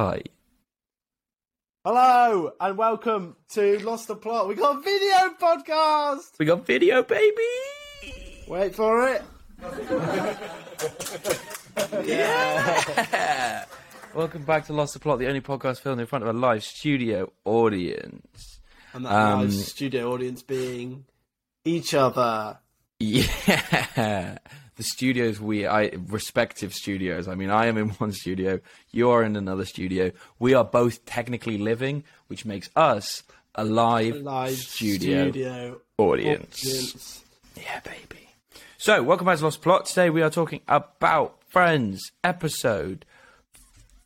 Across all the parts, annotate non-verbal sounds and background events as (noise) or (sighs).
Hi. Hello and welcome to Lost the Plot. We got a video podcast. We got video, baby. Wait for it. (laughs) yeah. Welcome back to Lost the Plot, the only podcast filmed in front of a live studio audience. And that Um, live studio audience being each other. (laughs) Yeah. The studios we I respective studios. I mean I am in (laughs) one studio, you are in another studio. We are both technically living, which makes us a live, Live studio, studio audience. audience. Yeah, baby. So, welcome back to Lost Plot. Today we are talking about Friends, episode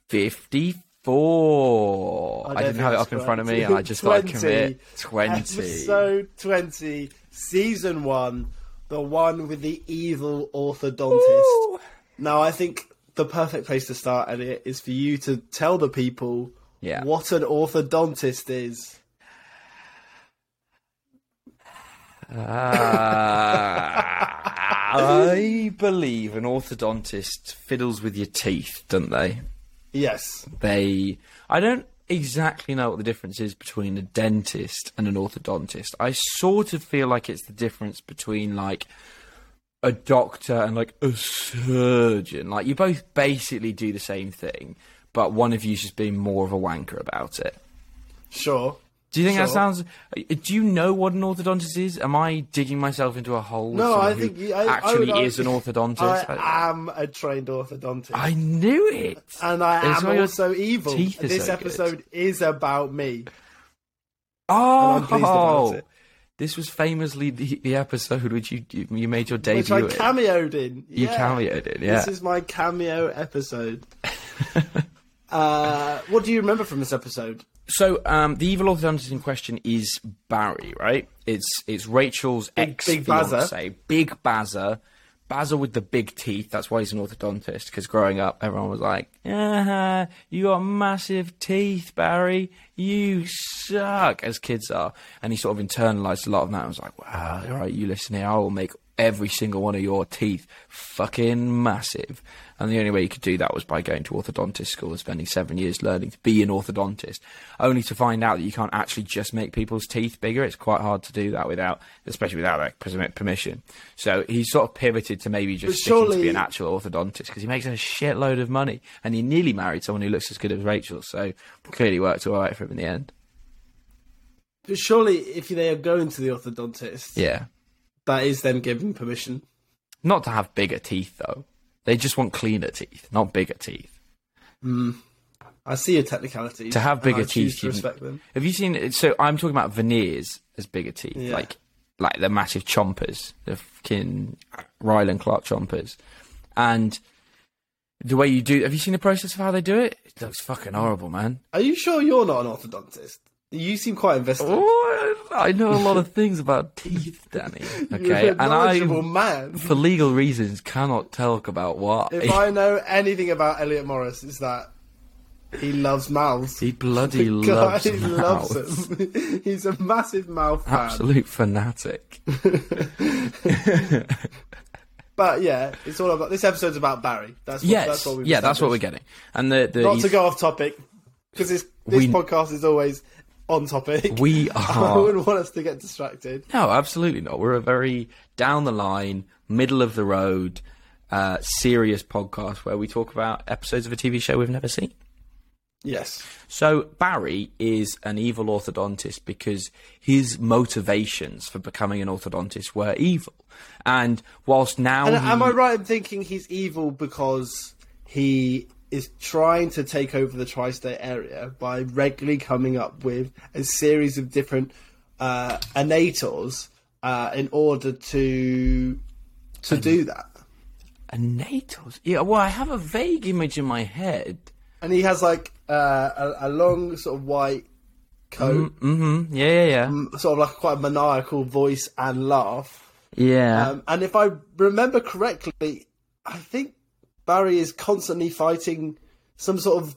54. I, don't didn't have it up in front of me, I just thought I'd 20. commit 20. Episode 20, season 1, the one with the evil orthodontist. Woo! Now, I think the perfect place to start, Elliot, is for you to tell the people Yeah. what an orthodontist is. Ah, (laughs) I believe an orthodontist fiddles with your teeth, don't they? Yes. They. I don't exactly know what the difference is between a dentist and an orthodontist. I sort of feel like it's the difference between like a doctor and like a surgeon. Like you both basically do the same thing, but one of you's just being more of a wanker about it. Sure. Do you think that sounds? Do you know what an orthodontist is? Am I digging myself into a hole? No, I think I- I actually would is an orthodontist. I am a trained orthodontist. I knew it. and I That's am also evil. This so good. episode is about me. Oh, about this was famously the, the episode which you you made your Which debut. I in. cameoed in. You cameoed in, yeah. This is my cameo episode. (laughs) uh, what do you remember from this episode? So, um, the evil orthodontist in question is Barry, right? It's it's Rachel's ex fiance, Big Bazza, Bazza with the big teeth. That's why he's an orthodontist. Because growing up, everyone was like, "Ah, you got massive teeth, Barry. You suck." As kids are, and he sort of internalized a lot of that. and was like, "Wow, all right, you listen here. I will make every single one of your teeth fucking massive." And the only way you could do that was by going to orthodontist school and spending seven years learning to be an orthodontist, only to find out that you can't actually just make people's teeth bigger. It's quite hard to do that without, especially without their permission. So he sort of pivoted to maybe just But sticking to be an actual orthodontist because he makes a shitload of money, and he nearly married someone who looks as good as Rachel. So clearly worked all right for him in the end. But surely, if they are going to the orthodontist, Yeah, that is them giving permission. not to have bigger teeth though. They just want cleaner teeth, not bigger teeth. Hmm. I see your technicality. To have bigger teeth, to you- respect them. Have you seen? So I'm talking about veneers as bigger teeth, Yeah. like like the massive chompers, the fucking Rylan Clark chompers, and the way you do. Have you seen the process of how they do it? It looks fucking horrible, man. Are you sure you're not an orthodontist? You seem quite invested. Oh, I know a lot of things about teeth, (laughs) Danny. Okay, and I, man. for legal reasons, cannot talk about what. If I know anything about Elliot Morris, is that he loves mouths. He bloody (laughs) loves loves mouths. them. (laughs) He's a massive mouth fan. Absolute fanatic. But yeah, it's all about. This episode's about Barry. That's what, Yes, that's what yeah, that's what we're getting. And the, the Not to go off topic, because this this We- podcast is always on topic. We (laughs) are. I wouldn't want us to get distracted. No, absolutely not. We're a very down the line, middle of the road, uh, serious podcast where we talk about episodes of a TV show we've never seen. Yes. So Barry is an evil orthodontist because his motivations for becoming an orthodontist were evil. And whilst now And he- am I right in thinking he's evil because he is trying to take over the tri-state area by regularly coming up with a series of different uh, annators uh, in order to to do that? a natals? Yeah, well, I have a vague image in my head. And he has like uh, a, a long sort of white coat, Mm-hmm. Yeah, yeah, yeah. sort of like quite a maniacal voice and laugh. yeah. Um, and if I remember correctly, I think Barry is constantly fighting some sort of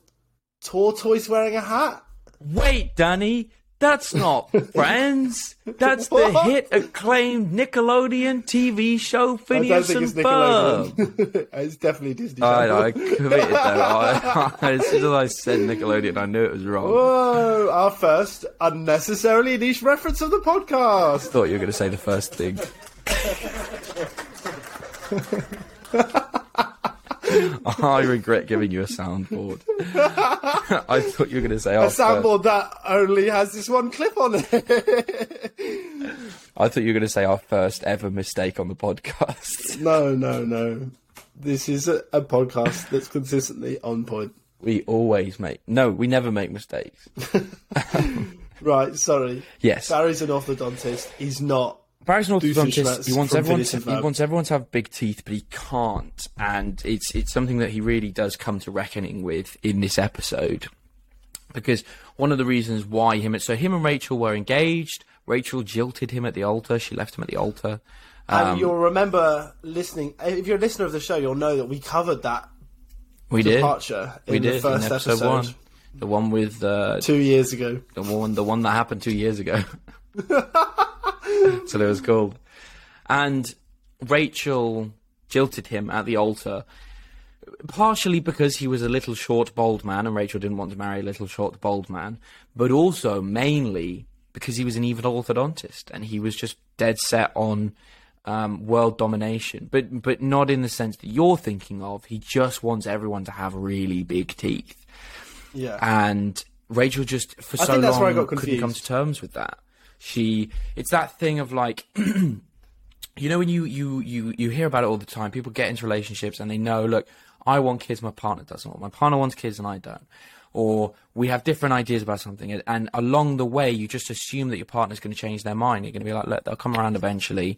tortoise wearing a hat. Wait, Danny, That's not (laughs) Friends. That's the hit acclaimed Nickelodeon TV show Phineas and it's Ferb. Nickelodeon. (laughs) it's definitely Disney I know, I committed though. (laughs) I, as soon as I said Nickelodeon, I knew it was wrong. Whoa, our first unnecessarily niche reference of the podcast. I thought you were going to say the first thing. (laughs) I regret giving you a soundboard. (laughs) I thought you were going to say A oh, our first, soundboard that only has this one clip on it. I thought you were going to say our first ever mistake on the podcast. (laughs) no, no, no. This is a, a podcast that's consistently on point. We always make no, we never make mistakes. Right, sorry. Yes, Barry's an orthodontist. He's not. Barry's an orthodontist. He wants everyone. To, he wants everyone to have big teeth, but he can't. And it's it's something that he really does come to reckoning with in this episode, because one of the reasons why him so him and Rachel were engaged. Rachel jilted him at the altar. She left him at the altar. And Um, you'll remember listening. If you're a listener of the show, you'll know that we covered that we did. departure in We the did first in episode, episode, one. The one with uh, two years ago. the one the one that happened two years ago. (laughs) so it was called. And Rachel jilted him at the altar, partially because he was a little short, bald man, and Rachel didn't want to marry a little short, bald man, but also mainly because he was an evil orthodontist and he was just dead set on um, world domination, but but not in the sense that you're thinking of. He just wants everyone to have really big teeth Yeah. and Rachel just for I so long where I got couldn't come to terms with that. She, it's that thing of like, (clears throat) you know, when you you you you hear about it all the time. People get into relationships and they know, look, I want kids, my partner doesn't want. My partner wants kids and I don't. Or we have different ideas about something, and, along the way, you just assume that your partner's going to change their mind. You're going to be like, look, they'll come around eventually.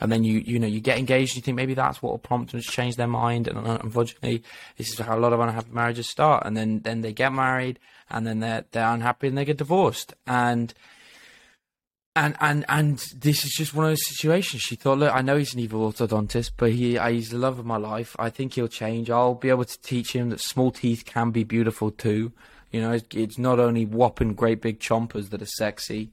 And then you, you know, you get engaged. And you think maybe that's what will prompt them to change their mind. And unfortunately, this is how a lot of unhappy marriages start. And then, then they get married, and then they're they're unhappy and they get divorced. And and and and this is just one of those situations. She thought, look, I know he's an evil orthodontist, but he uh, he's the love of my life. I think he'll change. I'll be able to teach him that small teeth can be beautiful too. You know, it's, it's not only whopping great big chompers that are sexy.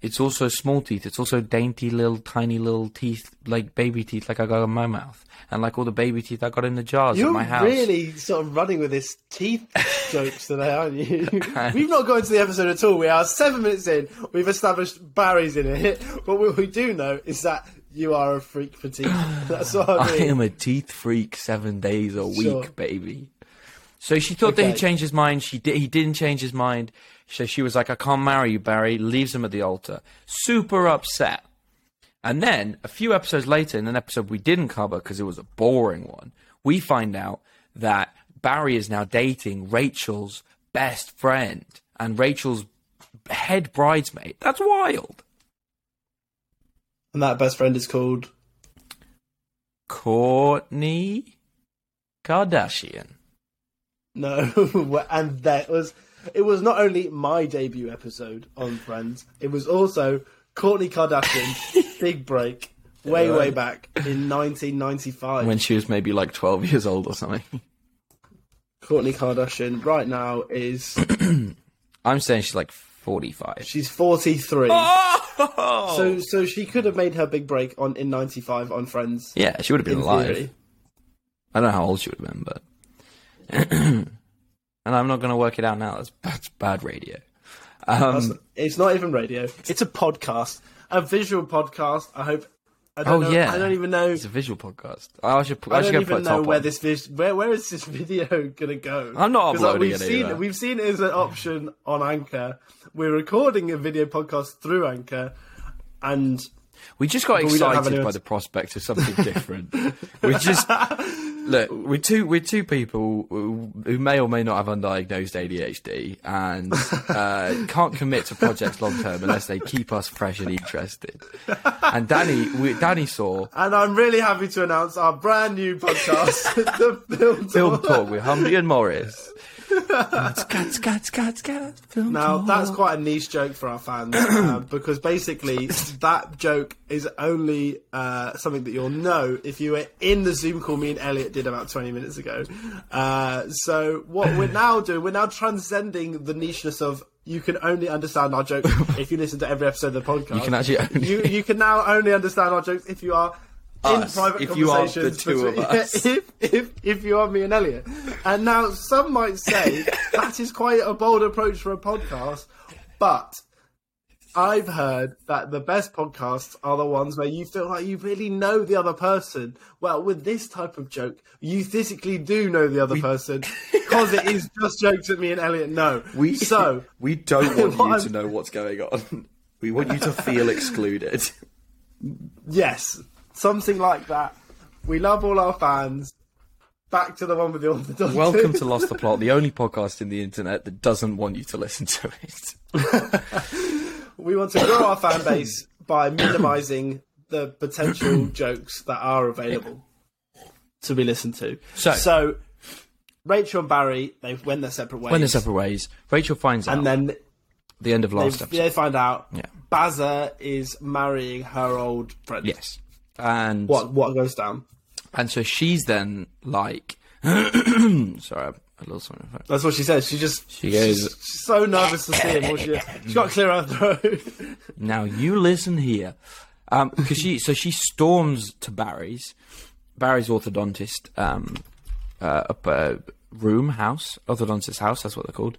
It's also small teeth. It's also dainty little, tiny little teeth, like baby teeth, like I got in my mouth, and like all the baby teeth I got in the jars You're at my house. really sort of running with this teeth (laughs) jokes today, aren't you? We've not gone into the episode at all. We are seven minutes in. We've established Barry's in it. But what we do know is that you are a freak for teeth. (sighs) That's what I mean. I am a teeth freak seven days a week, Sure. baby. So she thought that Okay. he changed his mind. She did. He didn't change his mind. So she was like, "I can't marry you, Barry." Leaves him at the altar, super upset. And then a few episodes later, in an episode we didn't cover because it was a boring one, we find out that Barry is now dating Rachel's best friend and Rachel's head bridesmaid. That's wild. And that best friend is called. Kourtney Kardashian. No, (laughs) and that was it was not only my debut episode on Friends, it was also Kourtney Kardashian's (laughs) big break way way back in 1995. when she was maybe like 12 years old or something. Kourtney Kardashian right now is (clears throat) I'm saying she's like 45. she's 43. Oh! So so she could have made her big break on in 95 on Friends. yeah, she would have been alive. theory. I don't know how old she would have been, but. (clears throat) and I'm not going to work it out now. That's, that's bad radio. Um, It's not even radio. It's a podcast, a visual podcast. I hope. I don't Oh, know, yeah. I don't even know. it's a visual podcast. I should, I I should don't even know where on. this vis- where where is this (laughs) video gonna go? I'm not 'Cause, like, uploading we've it seen either. we've seen it as an option on Anchor. We're recording a video podcast through Anchor, and We just got we excited by the prospect of something different. we just (laughs) look. We're two. We're two people who, may or may not have undiagnosed ADHD and uh, can't commit to projects long term unless they keep us fresh and interested. And Danny, we, Danny saw and I'm really happy to announce our brand new podcast, (laughs) the Film Film Talk. Talk with Humbly and Morris. Scat, scat, scat, scat. Now that's quite a niche joke for our fans uh, (coughs) because basically that joke is only uh, something that you'll know if you were in the Zoom call me and Elliot did about 20 minutes ago. Uh, so what we're now doing, we're now transcending the nicheness of you can only understand our jokes if you listen to every episode of the (laughs) podcast. You can actually only- you, you can now only understand our jokes if you are. In private if you are the conversations two of between- us. (laughs) if, if if you are me and Elliot. And now some might say (laughs) that is quite a bold approach for a podcast, but I've heard that the best podcasts are the ones where you feel like you really know the other person. Well, with this type of joke, you physically do know the other person (laughs) because it is just jokes that me and Elliot know. We so we don't want you I'm- to know what's going on. We want you to feel excluded. yes, something like that. We love all our fans. Back to the one with the orthodontist. Welcome to (laughs) Lost the Plot, the only podcast in the internet that doesn't want you to listen to it. (laughs) We want to grow our fan base by minimising the potential (coughs) jokes that are available to be listened to. So- Rachel and Barry, they went their separate ways. When they're separate ways, Rachel finds out and then the end of they, last episode. they find out Yeah. Baza is marrying her old friend. Yes, and What what goes down? and so she's then like, (clears throat) sorry, I'm a little sorry. That's what she says. She just She goes- she's, she's so nervous to see him. She, she's got clear her throat. (laughs) Now you listen here, um, because she so she storms to Barry's, Barry's orthodontist, um, uh, up, uh, room house, orthodontist house. That's what they're called.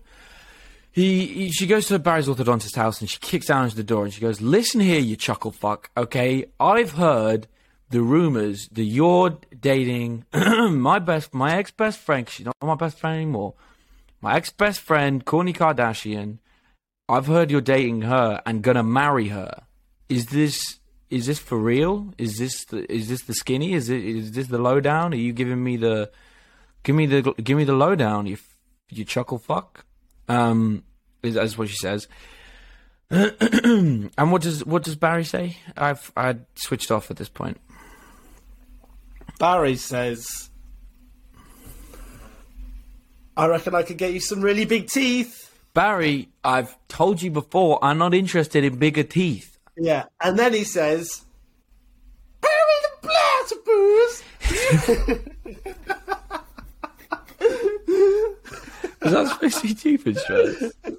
He, he, she goes to Barry's orthodontist house and she kicks down the door and she goes, "Listen here, you chuckle fuck. Okay, I've heard the rumors that you're dating (clears throat) my best, my ex best friend. she's not my best friend anymore. My ex best friend, Kourtney Kardashian. I've heard you're dating her and gonna marry her. Is this is this for real? Is this the, is this the skinny? Is it is this the lowdown? Are you giving me the give me the give me the lowdown? You you chuckle fuck. Um, is that's what she says. (clears throat) and what does what does Barry say? I've I switched off at this point. Barry says, "I reckon I could get you some really big teeth." Barry, I've told you before, I'm not interested in bigger teeth. Yeah, and then he says, "Barry the platypus." (laughs) Is that supposed to be Doofenshmirtz?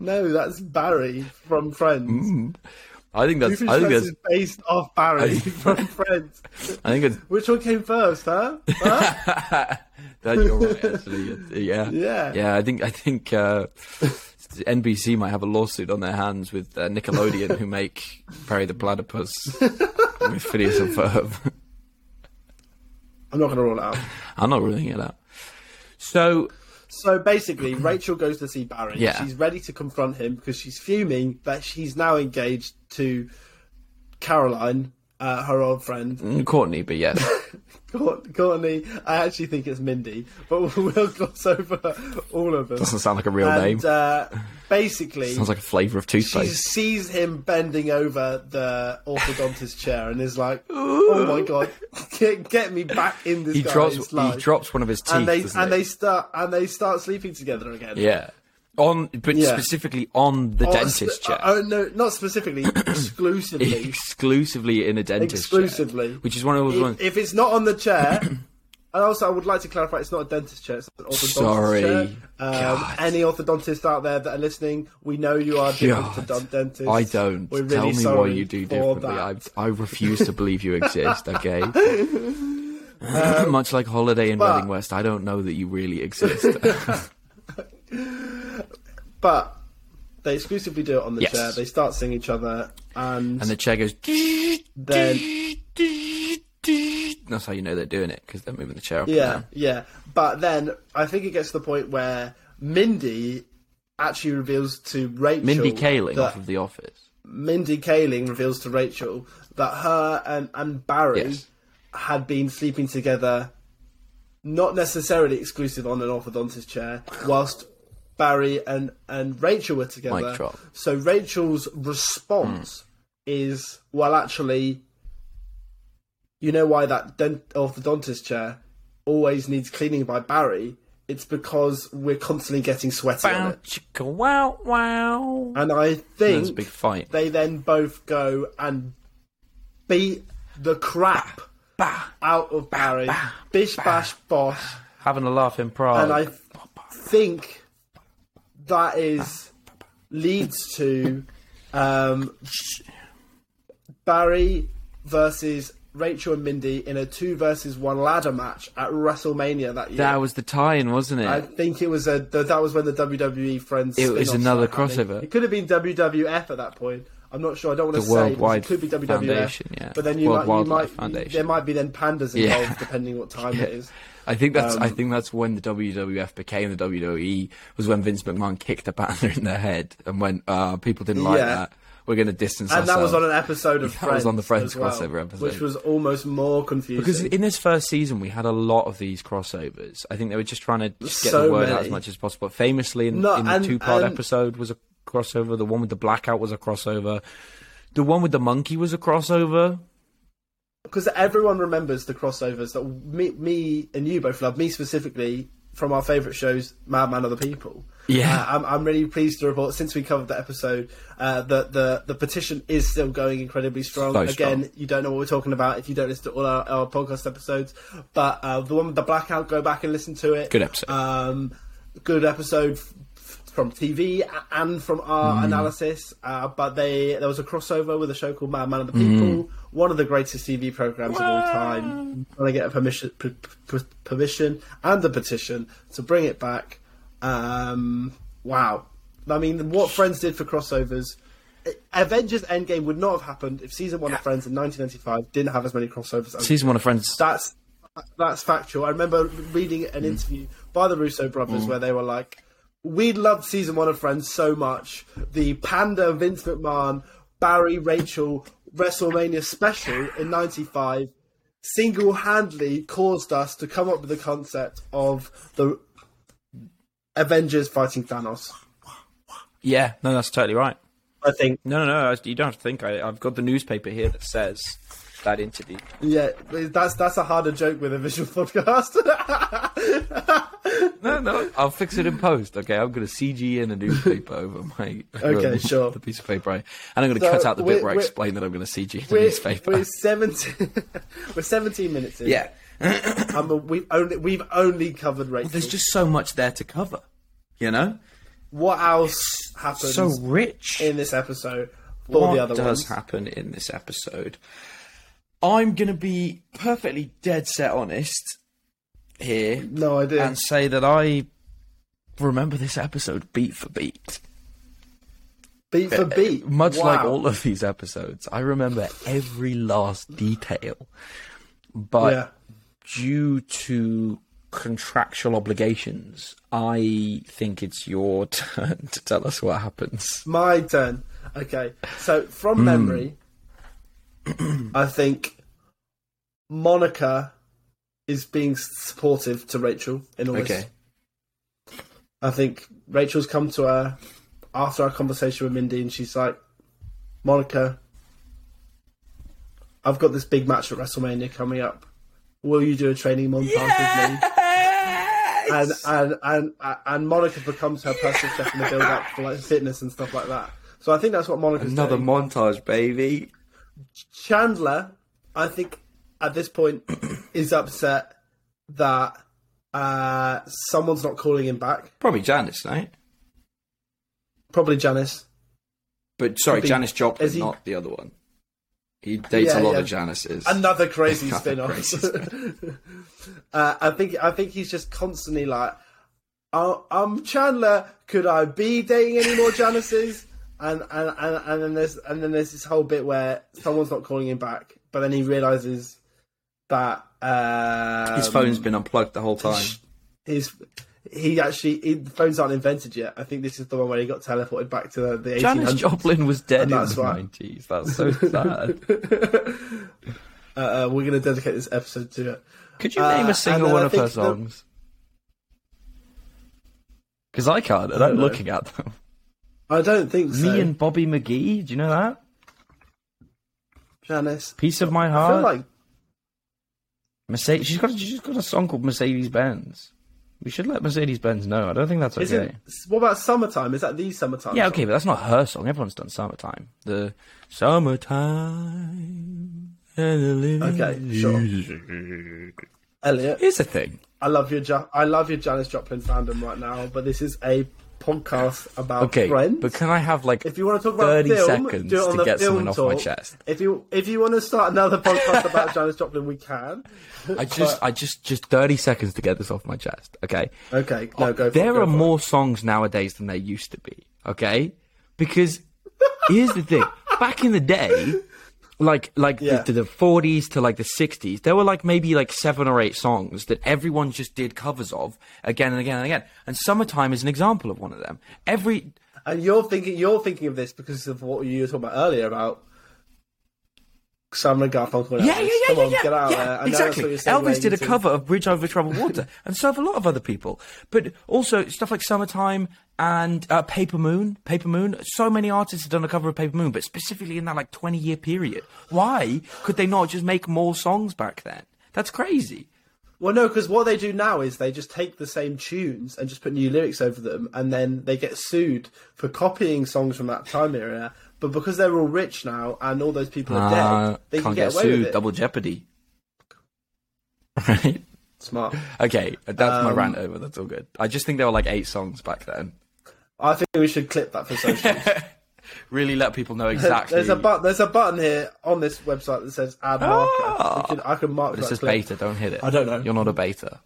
no, that's Barry from Friends. I think that's. I think that's. is based off Barry (laughs) from Friends. I think it's. Which one came first, huh? huh? (laughs) That you're right, actually. Yeah. Yeah. Yeah. I think. I think. Uh, NBC might have a lawsuit on their hands with uh, Nickelodeon, who make Barry the Platypus with Phineas and Ferb. I'm not going to rule it out. I'm not ruling it out. So So basically, (clears throat) Rachel goes to see Barry. Yeah. She's ready to confront him because she's fuming that she's now engaged to Caroline, uh, her old friend. mm, Courtney, but yes, (laughs) Courtney, I actually think it's Mindy, but (laughs) we'll gloss over all of them. doesn't sound like a real name. uh, basically, Sounds like a flavour of toothpaste. she sees him bending over the orthodontist chair and is like, (laughs) "Oh my god, get, get me back in this He guy's drops. He drops one of his teeth. and they and they start and they start sleeping together again. Yeah. On, but Yeah. specifically on the Oh, dentist chair. Oh no, not specifically, (clears throat) exclusively. exclusively in a dentist chair, Exclusively. which is one of those ones. if, if it's not on the chair, (clears throat) and also I would like to clarify, it's not a dentist chair. It's an orthodontist Sorry. chair. Um, any orthodontists out there that are listening, we know you are different to God. don- dentists. I don't. We're Tell really me sorry what you do differently. I, I refuse to believe you exist. Okay. (laughs) (clears throat) Much like Holiday Inn but- Reading West, I don't know that you really exist. (laughs) (laughs) But they exclusively do it on the Yes. chair. They start seeing each other, and, and the chair goes. (laughs) then (laughs) That's how you know they're doing it because they're moving the chair up. yeah, yeah. But then I think it gets to the point where Mindy actually reveals to Rachel Mindy Kaling that off of The Office. Mindy Kaling reveals to Rachel that her and, and Barry Yes. had been sleeping together, not necessarily exclusive on an orthodontist chair, whilst Barry and, and Rachel were together. So Rachel's response is, well, actually, you know why that dent- orthodontist chair always needs cleaning by Barry it's because we're constantly getting sweaty on it. chicka, wow, wow. And I think big fight. they then both go and beat the crap Bah, out of Barry. Bish bash bosh. having a laugh in Prague. And I think that is leads to um, Barry versus Rachel and Mindy in a two versus one ladder match at WrestleMania that year. that was the tie-in, wasn't it? I think it was a th- that was when the WWE friends. It was another crossover. It could have been WWF at that point. I'm not sure. I don't want The to say Worldwide it could be WWF. Yeah. But then you World might, you might Foundation. there might be then pandas Yeah. involved depending what time (laughs) it is. I think that's I Um, think that's when the WWF became the WWE was when Vince McMahon kicked a panda in the head and went, uh, people didn't like Yeah. that. We're going to distance And that was on an episode of (laughs) That Friends. was on the Friends well, crossover episode. which was almost more confusing. because in this first season we had a lot of these crossovers. I think they were just trying to just get So the word out as much as possible. Famously, in, No, in the two-part and- episode was a crossover. The one with the blackout was a crossover. The one with the monkey was a crossover. Because everyone remembers the crossovers that me, me and you both love. Me specifically from our favourite shows, Madman of the People. Yeah. Uh, I'm, I'm really pleased to report since we covered that episode uh, that the the petition is still going incredibly strong. So Again, strong. you don't know what we're talking about if you don't listen to all our, our podcast episodes. But uh, the one with the blackout, go back and listen to it. Good episode. Um, good episode from TV and from our Mm. analysis. Uh, but they there was a crossover with a show called Madman of the Mm. People, one of the greatest TV programs of all time. Trying to get a permission, p- p- permission and a petition to bring it back. Um, wow. I mean, what Friends did for crossovers. Avengers Endgame would not have happened if season one of Friends in 1995 didn't have as many crossovers. As Season one of Friends. that's that's factual. I remember reading an interview by the Russo brothers where they were like, "We loved season one of Friends so much. The Panda Vince McMahon Barry Rachel WrestleMania special in '95 single-handedly caused us to come up with the concept of the Avengers fighting Thanos." Yeah, no, that's totally right. I think, No, no, no. I- You don't have to think. I, I've got the newspaper here that says that interview. yeah, that's that's a harder joke with a visual (laughs) podcast. No, no. I'll fix it in post. Okay, I'm going to CG in a newspaper over my Okay, sure. (laughs) the piece of paper, I, and I'm going to So, cut out the bit where I explain that I'm going to CG in a newspaper. we're seventeen. (laughs) we're seventeen minutes in. yeah, (coughs) we've only we've only covered Rachel. there's just so much there to cover. You know, what else happens so rich. in this episode what the other does ones? happen in this episode? I'm going to be perfectly dead set honest here No idea. and say that I remember this episode beat for beat. beat for beat, Much Wow. like all of these episodes, I remember every last detail. But Yeah. due to contractual obligations, I think it's your (laughs) turn to tell us what happens. My turn. Okay, so from Hmm. memory, (clears throat) I think Monica is being supportive to Rachel in all this. I think Rachel's come to her after our conversation with Mindy, and she's like, "Monica, I've got this big match at WrestleMania coming up. Will you do a training montage with me?" And and and and Monica becomes her personal chef in the build up for like fitness and stuff like that. So I think that's what Monica's Another doing. montage, baby. Chandler, I think at this point (clears throat) is upset that uh, someone's not calling him back. Probably Janice, right? Probably Janice. But sorry, Be- Janis Joplin, is he- not the other one. He dates Yeah, a lot yeah. of Janices. Another crazy (laughs) spin-off. crazy (laughs) uh, I think I think he's just constantly like, oh, "I'm Chandler. Could I be dating any more Janices?" And and, and and then there's and then there's this whole bit where someone's not calling him back, but then he realizes that um, His phone's been unplugged the whole time. his he actually he, the phones aren't invented yet. I think this is the one where he got teleported back to the, the 1800s. Janis Joplin was dead in the 90s. That's so sad. (laughs) Uh, uh, we're going to dedicate this episode to it. Could you Uh, name and a single one I of her songs? Because I can't, and I'm looking at them. I don't think so. Me and Bobby McGee, do you know that? Janice. Piece of My I Heart. feel like Mercedes. She's got. She's got a song called Mercedes Benz. We should let Mercedes Benz know. I don't think that's Is okay. it, what about summertime? Is that the summertime? Yeah, song? okay, but that's not her song. Everyone's done Summertime. The Summertime. and the Okay, sure. is- Elliot, Here's the thing. I love your ja- I love your Janis Joplin fandom right now, but this is a podcast about Okay, friends. but can I have like if you want to talk about 30 film, seconds do it on to the get film something off my chest? If you if you want to start another podcast about (laughs) Janis Joplin, we can. I just, I just, just 30 seconds to get this off my chest, okay? Okay, no, go. There it, go are for it. more songs nowadays than there used to be. Okay, because here's the thing: back in the day, like like Yeah. the, the 40s to like the 60s, there were like maybe like seven or eight songs that everyone just did covers of again and again and again. And "Summertime" is an example of one of them. Every And you're thinking you're thinking of this because of what you were talking about earlier about Simon and Garfunkel. and yeah, yeah, Elvis. yeah, Come yeah, on, yeah, get out yeah, there. I know that's exactly. Elvis did a segueing cover of "Bridge Over Troubled Water," (laughs) and so have a lot of other people. But also stuff like "Summertime" and uh, "Paper Moon." Paper Moon. So many artists have done a cover of "Paper Moon," but specifically in that like twenty-year period. Why could they not just make more songs back then? That's crazy. Well, no, because what they do now is they just take the same tunes and just put new lyrics over them, and then they get sued for copying songs from that time era. But because they're all rich now and all those people are Uh, dead, they can can't get, get, away sued. with it. Double jeopardy. (laughs) Right. Smart. Okay, that's my Um, rant over. That's all good. I just think there were like eight songs back then. I think we should clip that for social. (laughs) Really let people know exactly. (laughs) There's a button. There's a button here on this website that says "Add marker." Ah. Can- I can mark This is clip. beta. Don't hit it. I don't know. You're not a beta.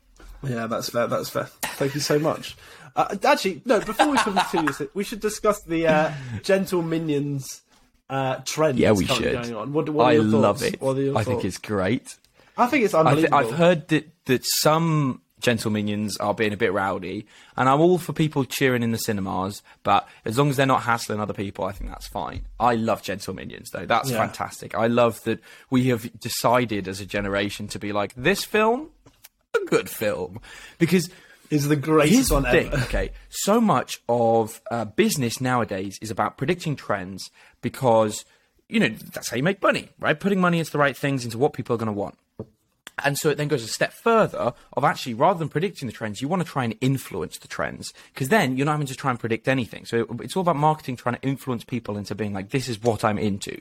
Yeah, that's fair. That's fair. Thank you so much. Uh, actually, no. Before we continue this, (laughs) we should discuss the uh, gentle minions uh, trend. Yeah, we should. Going on. What, what I love it. I think it's great. I think it's I unbelievable. th- I've heard that, that some gentle minions are being a bit rowdy, and I'm all for people cheering in the cinemas, but as long as they're not hassling other people, I think that's fine. I love gentle minions, though. That's Yeah. fantastic. I love that we have decided as a generation to be like, this film, a good film. Because is the greatest Here's the one thing, ever. okay? So much of uh, business nowadays is about predicting trends because, you know, that's how you make money, right? Putting money into the right things, into what people are going to want. And so it then goes a step further of actually, rather than predicting the trends, you want to try and influence the trends because then you're not having to try and predict anything. So it's all about marketing, trying to influence people into being like, this is what I'm into.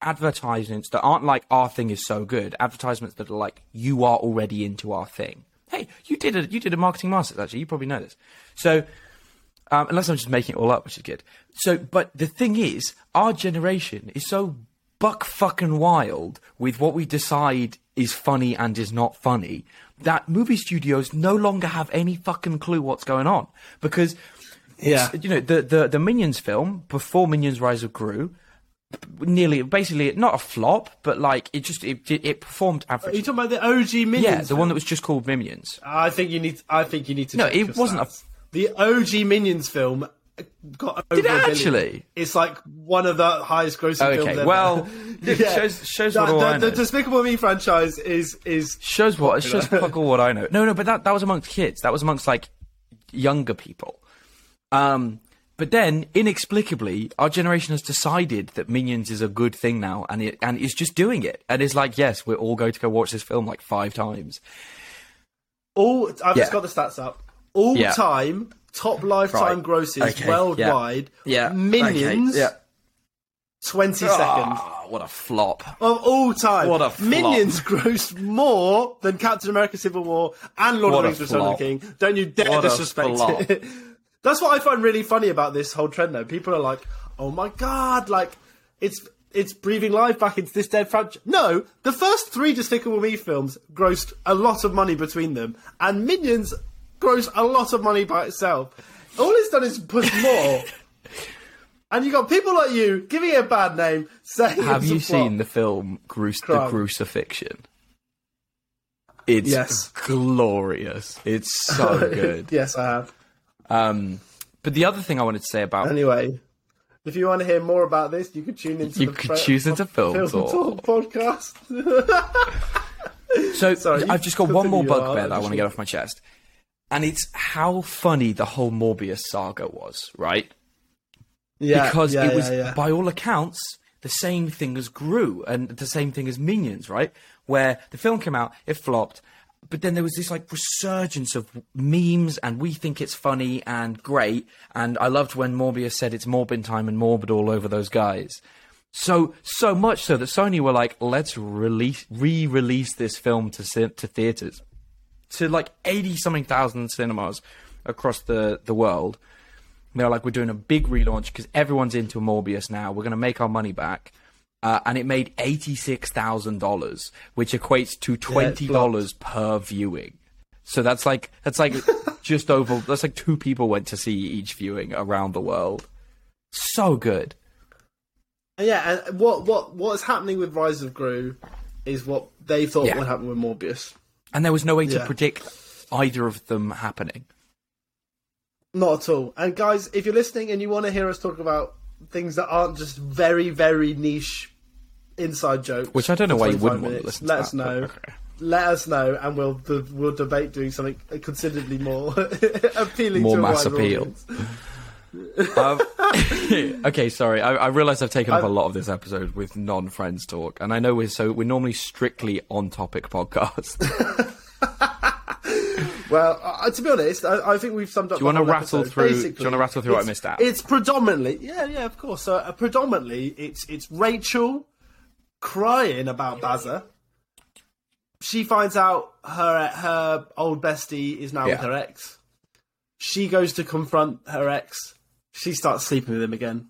Advertisements that aren't like, our thing is so good. Advertisements that are like, you are already into our thing. Hey, you did a, you did a marketing master's actually. You probably know this. So, um, unless I'm just making it all up, which is good. So, but the thing is, our generation is so buck fucking wild with what we decide is funny and is not funny that movie studios no longer have any fucking clue what's going on because Yeah. you know the the the Minions film before Minions Rise of Gru nearly basically not a flop but like it just it it, performed Are you talking about the OG minions? yeah the film? one that was just called Minions I think you need. I think you need to. No, it wasn't a- The OG Minions film got over Did it actually? It's like one of the highest grossing films Okay, ever. well, (laughs) look, shows- shows the, what the, the. Despicable Me franchise is is shows what it shows fuck all what I know. No, no, but that that was amongst kids. That was amongst like younger people. Um, but then inexplicably, our generation has decided that Minions is a good thing now, and it and is just doing it, and is like, yes, we're all going to go watch this film like five times. all. I've Yeah. just got the stats up. All Yeah. time top lifetime Right. grosses Okay, worldwide. Yeah, Minions. Okay, yeah. Twenty Ah, what a flop! of all time. What a flop. Minions (laughs) grossed more than Captain America: Civil War and Lord What of the Rings: Return of the. King. Don't you dare What disrespect it. (laughs) That's what I find really funny about this whole trend, though. People are like, "Oh my god!" Like it's it's breathing life back into this dead franchise. No, the first three Despicable Me films grossed a lot of money between them, and Minions grossed a lot of money by itself. All it's done is push more. (laughs) And you got people like you giving it a bad name, saying Have you seen the film Cruci- The Crucifixion? It's Yes. glorious. It's so (laughs) good. yes, I have. Um, but the other thing I wanted to say about Anyway, if you want to hear more about this, you could tune into You the could choose into Film Talk. Talk podcast. So (laughs) Sorry, I've just got one more bugbear that I want to get off my chest, and it's how funny the whole Morbius saga was, right? yeah, Because yeah, it was, yeah, yeah. by all accounts, the same thing as Gru and the same thing as Minions, right? Where the film came out, it flopped, but then there was this like resurgence of memes, and we think it's funny and great. And I loved when Morbius said it's Morbin time and Morbid all over those guys. So so much so that Sony were like, let's release re-release this film to to theaters, to like eighty something thousand cinemas across the the world. They're like, we're doing a big relaunch because everyone's into Morbius now. We're going to make our money back. Uh, and it made $86,000, which equates to $20 per viewing. So that's like, that's like (laughs) just over, that's like two people went to see each viewing around the world. So good. Yeah, and what what what's happening with Rise of Gru is what they thought Yeah. would happen with Morbius. And there was no way to predict either of them happening. Not at all. And guys, if you're listening and you want to hear us talk about things that aren't just very very niche inside jokes, Which I don't know why you wouldn't want to listen let to us that, know. okay. Let us know, and we'll we'll debate doing something considerably more (laughs) appealing, More to a mass wider appeal. audience. Um, (laughs) okay, sorry. I, I realise I've taken up a I'm- lot of this episode with non-friends talk, and I know we're so we're normally strictly on-topic podcast. (laughs) Well, uh, to be honest, I, I think we've summed up. Do you wanna rattle episode. through- do you wanna rattle through what I missed out? It's predominantly, yeah, yeah, of course. So uh, predominantly, it's it's Rachel crying about Baza. She finds out her her old bestie is now with her ex. She goes to confront her ex. She starts sleeping with him again.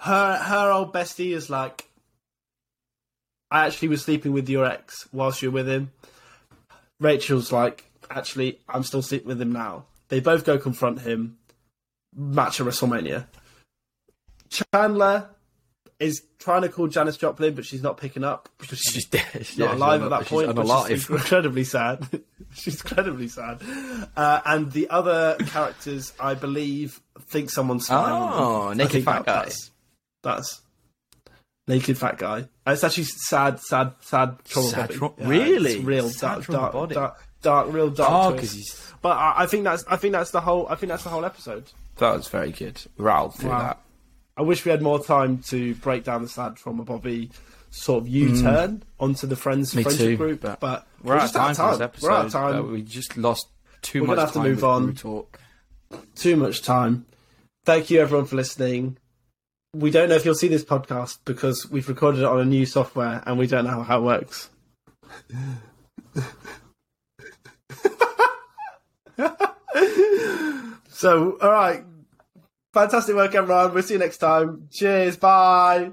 Her her old bestie is like, I actually was sleeping with your ex whilst you were with him. Rachel's like, actually, I'm still sleeping with him now. They both go confront him. Match at WrestleMania. Chandler is trying to call Janis Joplin, but she's not picking up because she's she's dead. She's not alive at that point. She's unalive. is incredibly sad. (laughs) she's incredibly sad. Uh, and the other characters, I believe, think someone's them. Oh, naked fat guy. That's, that's naked fat guy. It's actually sad, sad, sad trauma Sad body. tra- Yeah, really? it's real Sad dark, dark, body. dark, dark, real dark. Oh, twist. But I, I think that's I think that's the whole I think that's the whole episode. that was very good. Rattled through Wow. that. I wish we had more time to break down the sad trauma Bobby sort of U-turn onto the friends Mm. Me friendship too, group, but but, We're, out just of time, for this episode. We're out of time. We just lost too We're much gonna have to move on. Talk. Too much time. Thank you everyone for listening. We don't know if you'll see this podcast because we've recorded it on a new software and we don't know how it works. (laughs) (laughs) so, all right. Fantastic work, everyone. We'll see you next time. Cheers. Bye.